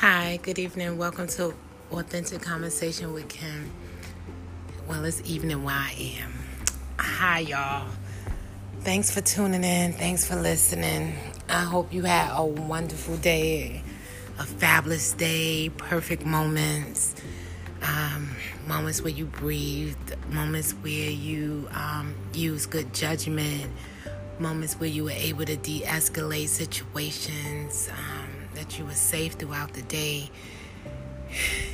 Hi, good evening. Welcome to Authentic Conversation with Kim. Well, it's evening where I am. Hi, y'all. Thanks for tuning in. Thanks for listening. I hope you had a wonderful day, a fabulous day, perfect moments, um, moments where you breathed, moments where you um, use good judgment, moments where you were able to de escalate situations. Um, that you were safe throughout the day.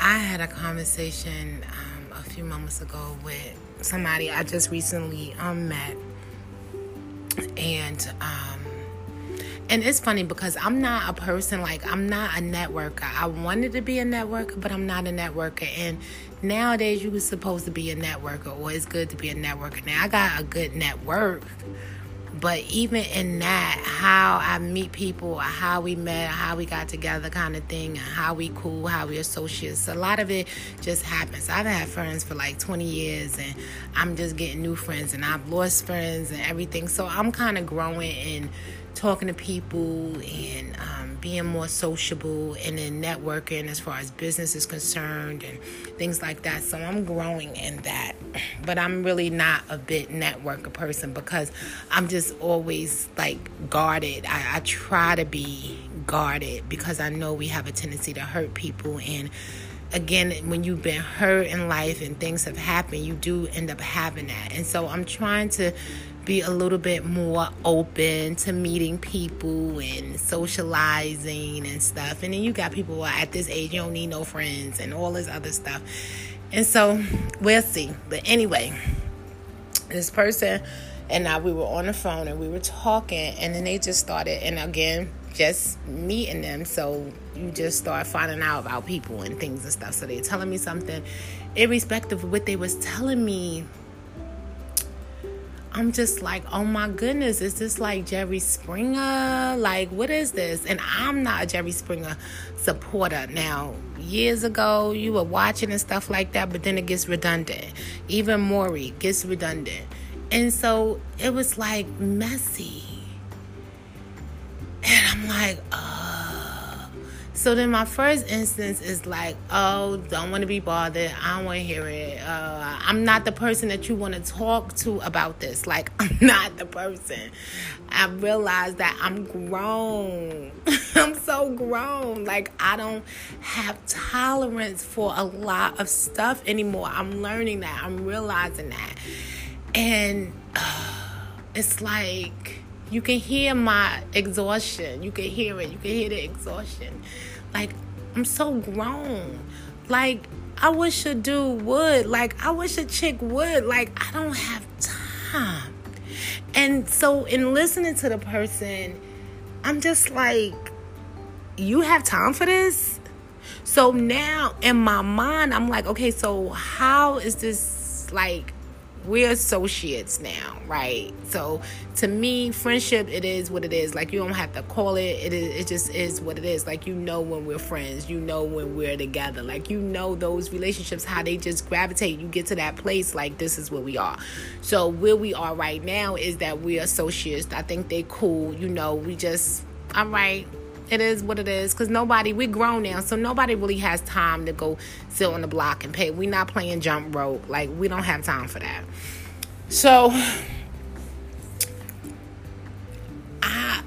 I had a conversation um, a few moments ago with somebody I just recently um, met, and um, and it's funny because I'm not a person like I'm not a networker. I wanted to be a networker, but I'm not a networker. And nowadays, you were supposed to be a networker, or it's good to be a networker. Now I got a good network but even in that, how I meet people, how we met, how we got together, kind of thing, how we cool, how we associates, a lot of it just happens. I've had friends for like 20 years, and I'm just getting new friends, and I've lost friends and everything. So I'm kind of growing and talking to people and um, being more sociable and then networking as far as business is concerned and things like that. So I'm growing in that. But I'm really not a bit networker person because I'm just always like guarded. I, I try to be guarded because I know we have a tendency to hurt people and again, when you've been hurt in life and things have happened, you do end up having that. And so I'm trying to be a little bit more open to meeting people and socializing and stuff. And then you got people at this age, you don't need no friends and all this other stuff. And so we'll see. But anyway, this person and I, we were on the phone and we were talking, and then they just started, and again, just meeting them. So you just start finding out about people and things and stuff. So they're telling me something, irrespective of what they was telling me I'm just like, oh my goodness, is this like Jerry Springer? Like, what is this? And I'm not a Jerry Springer supporter. Now, years ago, you were watching and stuff like that, but then it gets redundant. Even Maury gets redundant. And so it was like messy. And I'm like, so then my first instance is like, oh, don't want to be bothered. I don't want to hear it. Uh, I'm not the person that you want to talk to about this. Like, I'm not the person. I realize that I'm grown. I'm so grown. Like, I don't have tolerance for a lot of stuff anymore. I'm learning that. I'm realizing that. And uh, it's like, you can hear my exhaustion. You can hear it. You can hear the exhaustion. Like, I'm so grown. Like, I wish a dude would. Like, I wish a chick would. Like, I don't have time. And so, in listening to the person, I'm just like, you have time for this? So now in my mind, I'm like, okay, so how is this like we're associates now, right? So to me, friendship it is what it is. Like you don't have to call it. It is. It just is what it is. Like you know when we're friends. You know when we're together. Like you know those relationships how they just gravitate. You get to that place like this is where we are. So where we are right now is that we're associates. I think they cool. You know we just I'm right it is what it is because nobody we grown now so nobody really has time to go sit on the block and pay. We not playing jump rope. Like we don't have time for that. So i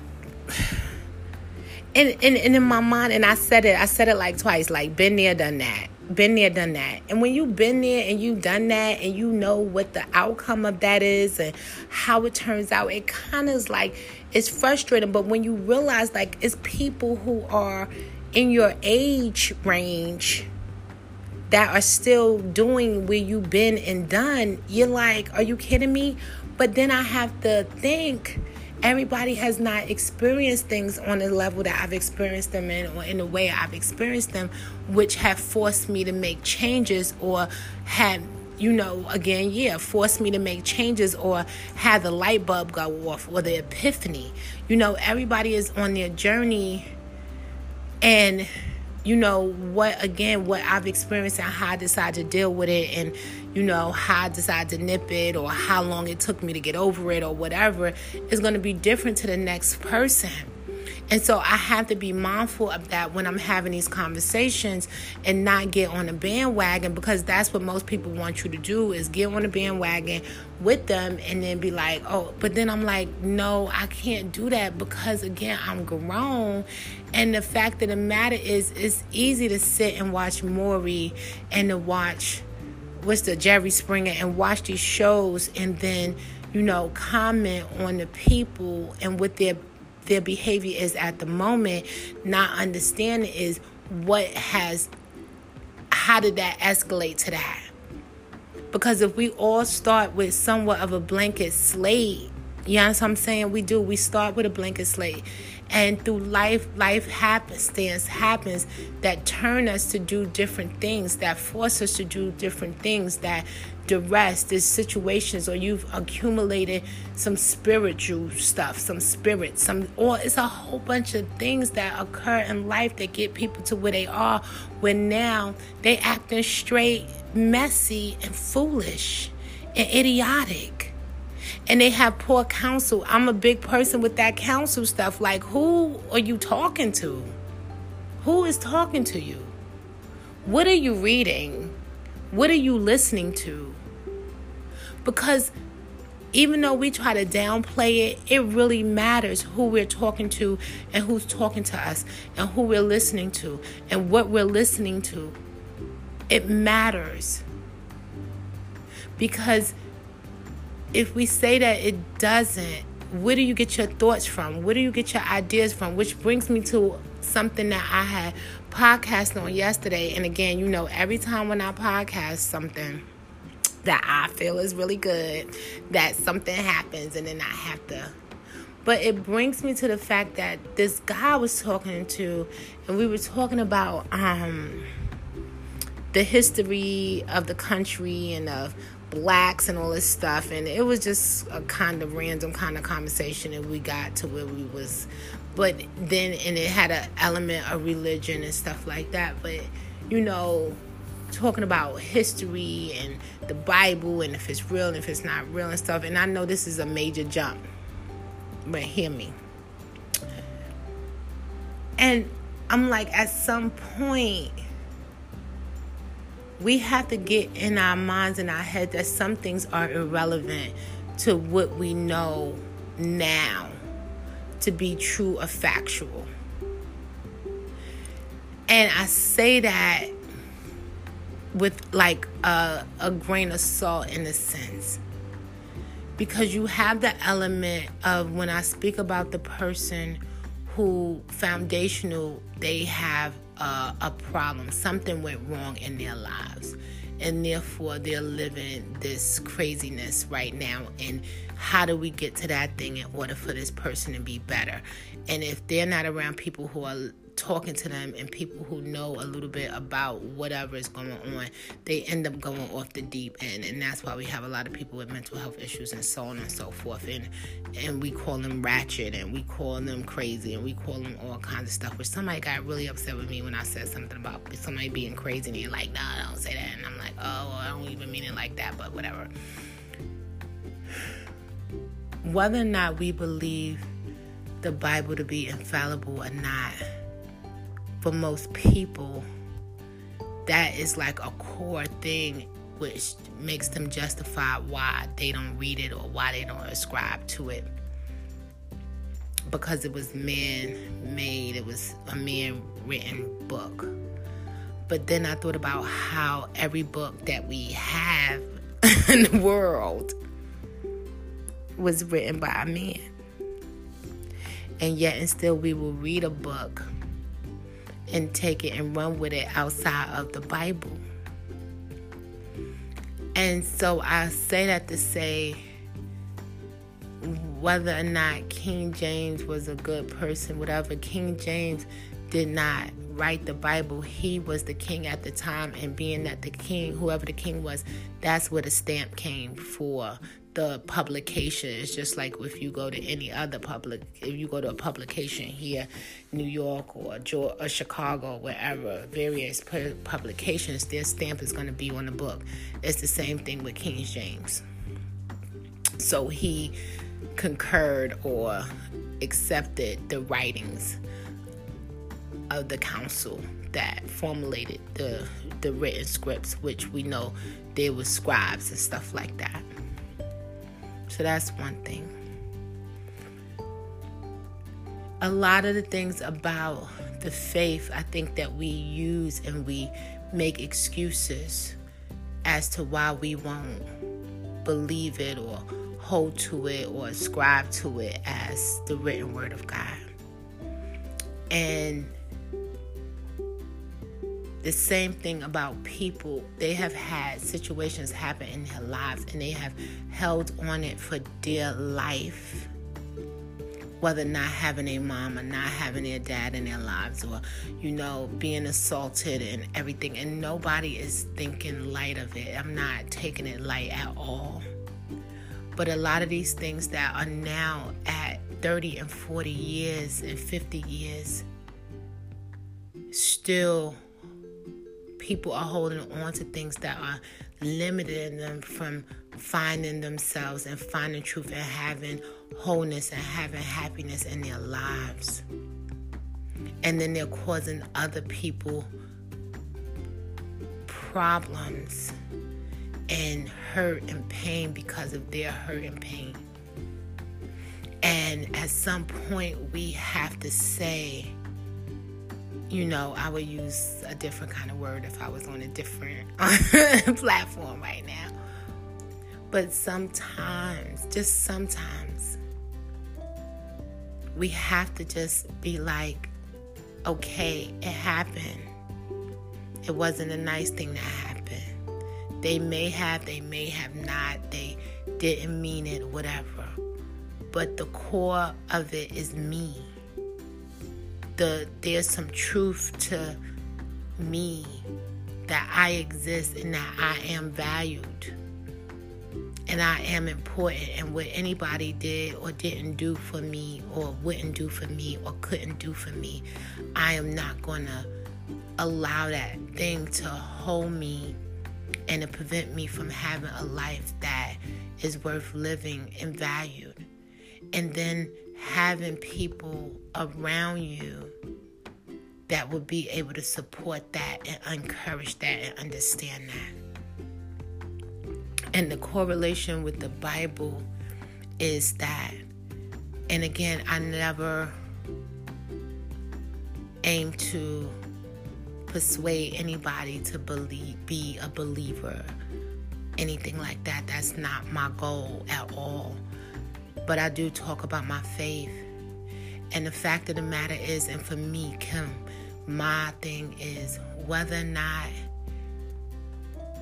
and, and, and in my mind and i said it i said it like twice like been there done that been there, done that. And when you've been there and you've done that and you know what the outcome of that is and how it turns out, it kind of is like it's frustrating. But when you realize like it's people who are in your age range that are still doing where you've been and done, you're like, are you kidding me? But then I have to think everybody has not experienced things on the level that I've experienced them in or in the way I've experienced them, which have forced me to make changes or had you know, again, yeah, forced me to make changes or had the light bulb go off or the epiphany. You know, everybody is on their journey and you know what again what I've experienced and how I decide to deal with it and you know how I decide to nip it or how long it took me to get over it or whatever is going to be different to the next person. And so I have to be mindful of that when I'm having these conversations and not get on a bandwagon because that's what most people want you to do is get on a bandwagon with them and then be like, oh, but then I'm like, no, I can't do that because again, I'm grown. And the fact of the matter is, it's easy to sit and watch Maury and to watch what's the Jerry Springer and watch these shows and then you know comment on the people and what their their behavior is at the moment not understanding is what has how did that escalate to that because if we all start with somewhat of a blanket slate you know what I'm saying? We do. We start with a blanket slate. And through life, life happenstance happens that turn us to do different things, that force us to do different things, that duress, there's situations, or you've accumulated some spiritual stuff, some spirit, some, or it's a whole bunch of things that occur in life that get people to where they are, when now they acting straight, messy, and foolish and idiotic and they have poor counsel. I'm a big person with that counsel stuff. Like, who are you talking to? Who is talking to you? What are you reading? What are you listening to? Because even though we try to downplay it, it really matters who we're talking to and who's talking to us and who we're listening to and what we're listening to. It matters. Because if we say that it doesn't, where do you get your thoughts from? Where do you get your ideas from? Which brings me to something that I had podcast on yesterday. And again, you know, every time when I podcast something that I feel is really good, that something happens and then I have to. But it brings me to the fact that this guy was talking to, and we were talking about um, the history of the country and of blacks and all this stuff and it was just a kind of random kind of conversation and we got to where we was. But then and it had an element of religion and stuff like that but you know talking about history and the bible and if it's real and if it's not real and stuff and i know this is a major jump but hear me. And i'm like at some point we have to get in our minds and our head that some things are irrelevant to what we know now to be true or factual. And I say that with like a, a grain of salt in a sense. Because you have the element of when I speak about the person who foundational, they have uh, a problem. Something went wrong in their lives. And therefore, they're living this craziness right now. And how do we get to that thing in order for this person to be better? And if they're not around people who are talking to them and people who know a little bit about whatever is going on, they end up going off the deep end. And that's why we have a lot of people with mental health issues and so on and so forth. And and we call them ratchet and we call them crazy and we call them all kinds of stuff. Which somebody got really upset with me when I said something about somebody being crazy and they're like, nah, don't say that. And I'm like, oh, well, I don't even mean it like that, but whatever. Whether or not we believe the Bible to be infallible or not, for most people, that is like a core thing which makes them justify why they don't read it or why they don't ascribe to it. Because it was man made, it was a man written book. But then I thought about how every book that we have in the world was written by a man. And yet, and still, we will read a book and take it and run with it outside of the Bible. And so I say that to say whether or not King James was a good person, whatever, King James did not write the Bible. He was the king at the time, and being that the king, whoever the king was, that's where the stamp came for the publication. It's just like if you go to any other public, if you go to a publication here, New York or, Georgia, or Chicago, wherever, various publications, their stamp is going to be on the book. It's the same thing with King James. So he concurred or accepted the writings of the council that formulated the the written scripts, which we know there were scribes and stuff like that. So that's one thing. A lot of the things about the faith, I think that we use and we make excuses as to why we won't believe it or hold to it or ascribe to it as the written word of God. And the same thing about people. They have had situations happen in their lives and they have held on it for dear life. Whether not having a mom or not having their dad in their lives, or, you know, being assaulted and everything. And nobody is thinking light of it. I'm not taking it light at all. But a lot of these things that are now at 30 and 40 years and 50 years still people are holding on to things that are limiting them from finding themselves and finding truth and having wholeness and having happiness in their lives. And then they're causing other people problems and hurt and pain because of their hurt and pain. And at some point, we have to say, you mm. know, I would use a different kind of word if I was on a different platform right now. But sometimes, just sometimes, we have to just be like, okay, it happened. It wasn't a nice thing that happened. They may have, they may have not, they didn't mean it, whatever. But the core of it is me the there's some truth to me that I exist and that I am valued and I am important. And what anybody did or didn't do for me or wouldn't do for me or couldn't do for me I am not going to allow that thing to hold me and to prevent me from having a life that is worth living and valued. And then having people around you that would be able to support that and encourage that and understand that. And the correlation with the Bible is that, and again, I never aim to persuade anybody to believe, be a believer, anything like that. That's not my goal at all. But I do talk about my faith. And the fact of the matter is, and for me, Kim, my thing is whether or not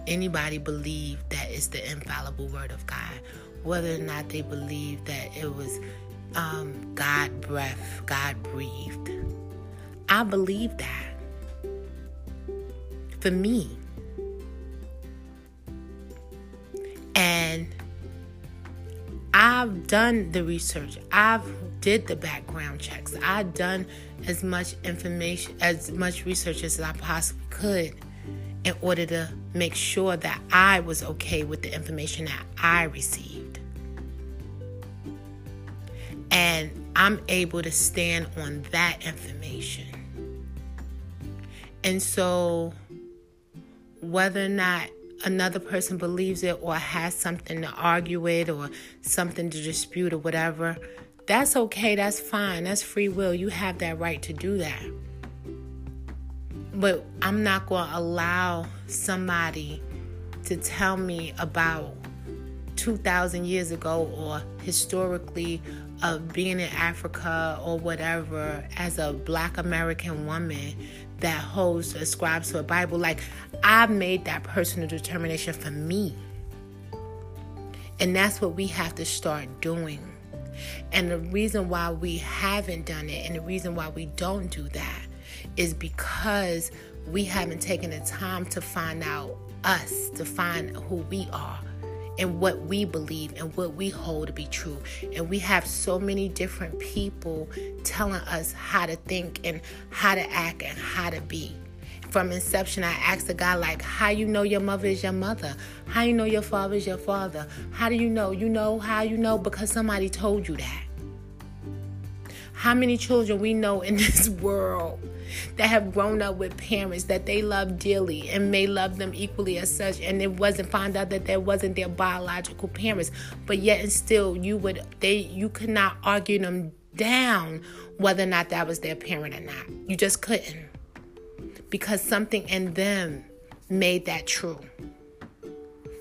anybody believe that it's the infallible word of God, whether or not they believe that it was um, God breath, God breathed. I believe that. For me. And I've done the research. I've did the background checks. I've done as much information, as much research as I possibly could in order to make sure that I was okay with the information that I received. And I'm able to stand on that information. And so, whether or not another person believes it or has something to argue with or something to dispute or whatever, that's okay. That's fine. That's free will. You have that right to do that. But I'm not going to allow somebody to tell me about 2,000 years ago or historically of being in Africa or whatever as a black American woman that holds, ascribes to a Bible. Like, I've made that personal determination for me. And that's what we have to start doing. And the reason why we haven't done it and the reason why we don't do that is because we haven't taken the time to find out us, to find who we are and what we believe and what we hold to be true. And we have so many different people telling us how to think and how to act and how to be. From inception, I asked a guy, like, how you know your mother is your mother? How you know your father is your father? How do you know? You know how you know because somebody told you that. How many children we know in this world that have grown up with parents that they love dearly and may love them equally as such. And it wasn't found out that that wasn't their biological parents. But yet and still you would they you could not argue them down whether or not that was their parent or not. You just couldn't. Because something in them made that true.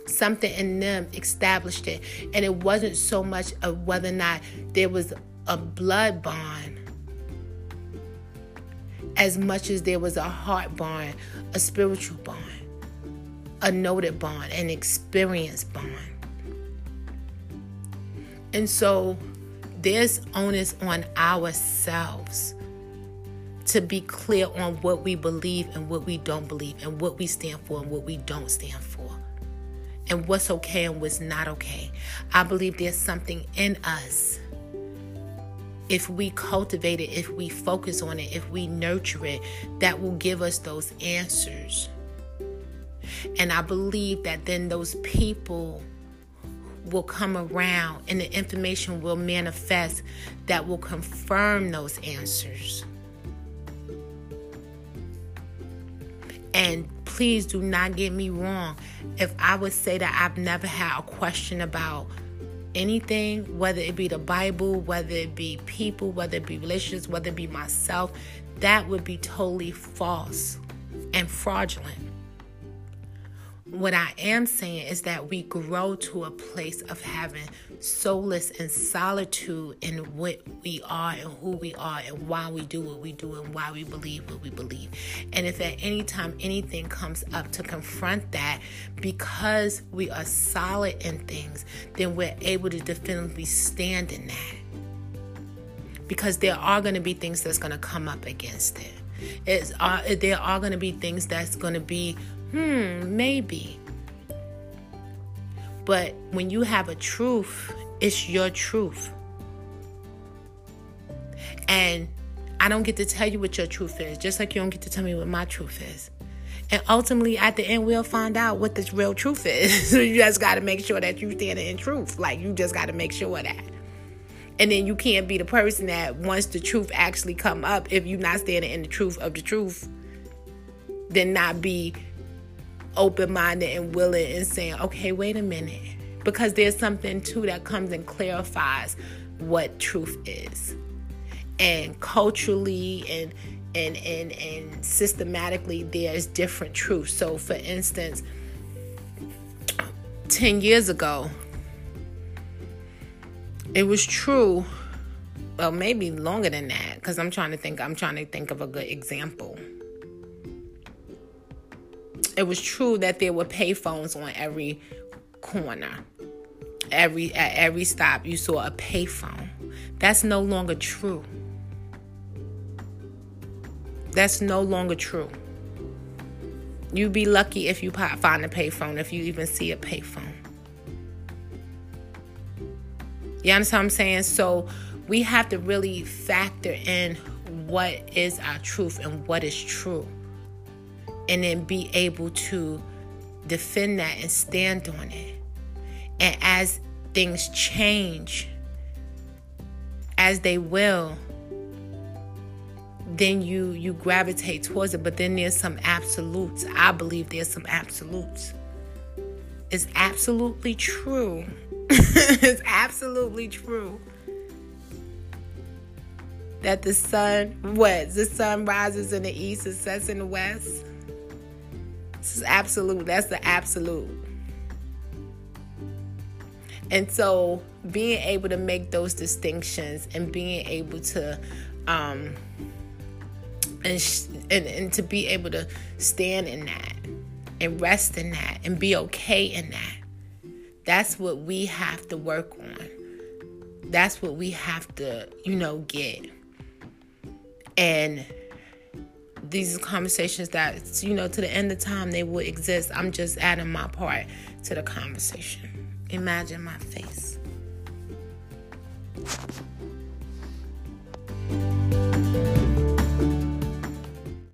Something in them established it. And it wasn't so much of whether or not there was a blood bond as much as there was a heart bond, a spiritual bond, a noted bond, an experience bond. And so there's onus on ourselves to be clear on what we believe and what we don't believe, and what we stand for and what we don't stand for, and what's okay and what's not okay. I believe there's something in us if we cultivate it, if we focus on it, if we nurture it, that will give us those answers. And I believe that then those people will come around and the information will manifest that will confirm those answers. And please do not get me wrong. If I would say that I've never had a question about anything, whether it be the Bible, whether it be people, whether it be relationships, whether it be myself, that would be totally false and fraudulent. What I am saying is that we grow to a place of having solace and solitude in what we are and who we are and why we do what we do and why we believe what we believe. And if at any time anything comes up to confront that, because we are solid in things, then we're able to definitively stand in that. Because there are going to be things that's going to come up against it. It's, uh, there are going to be things that's going to be hmm, maybe. But when you have a truth, it's your truth. And I don't get to tell you what your truth is, just like you don't get to tell me what my truth is. And ultimately, at the end, we'll find out what this real truth is. so you just got to make sure that you stand in truth. Like, you just got to make sure that. And then you can't be the person that once the truth actually come up, if you're not standing in the truth of the truth, then not be open minded and willing and saying, okay, wait a minute. Because there's something too that comes and clarifies what truth is. And culturally and and and and systematically there's different truths. So for instance, 10 years ago, it was true well maybe longer than that because i'm trying to think i'm trying to think of a good example it was true that there were payphones on every corner. Every at every stop you saw a payphone. That's no longer true. That's no longer true. You'd be lucky if you find a payphone, if you even see a payphone. You understand what I'm saying? So we have to really factor in what is our truth and what is true and then be able to defend that and stand on it. And as things change, as they will, then you you gravitate towards it. But then there's some absolutes. I believe there's some absolutes. It's absolutely true. it's absolutely true that the sun what the sun rises in the east and sets in the west this is absolute. That's the absolute. And so being able to make those distinctions and being able to um and, sh- and and to be able to stand in that and rest in that and be okay in that. That's what we have to work on. That's what we have to, you know, get. And these conversations that you know to the end of time they will exist. I'm just adding my part to the conversation. Imagine my face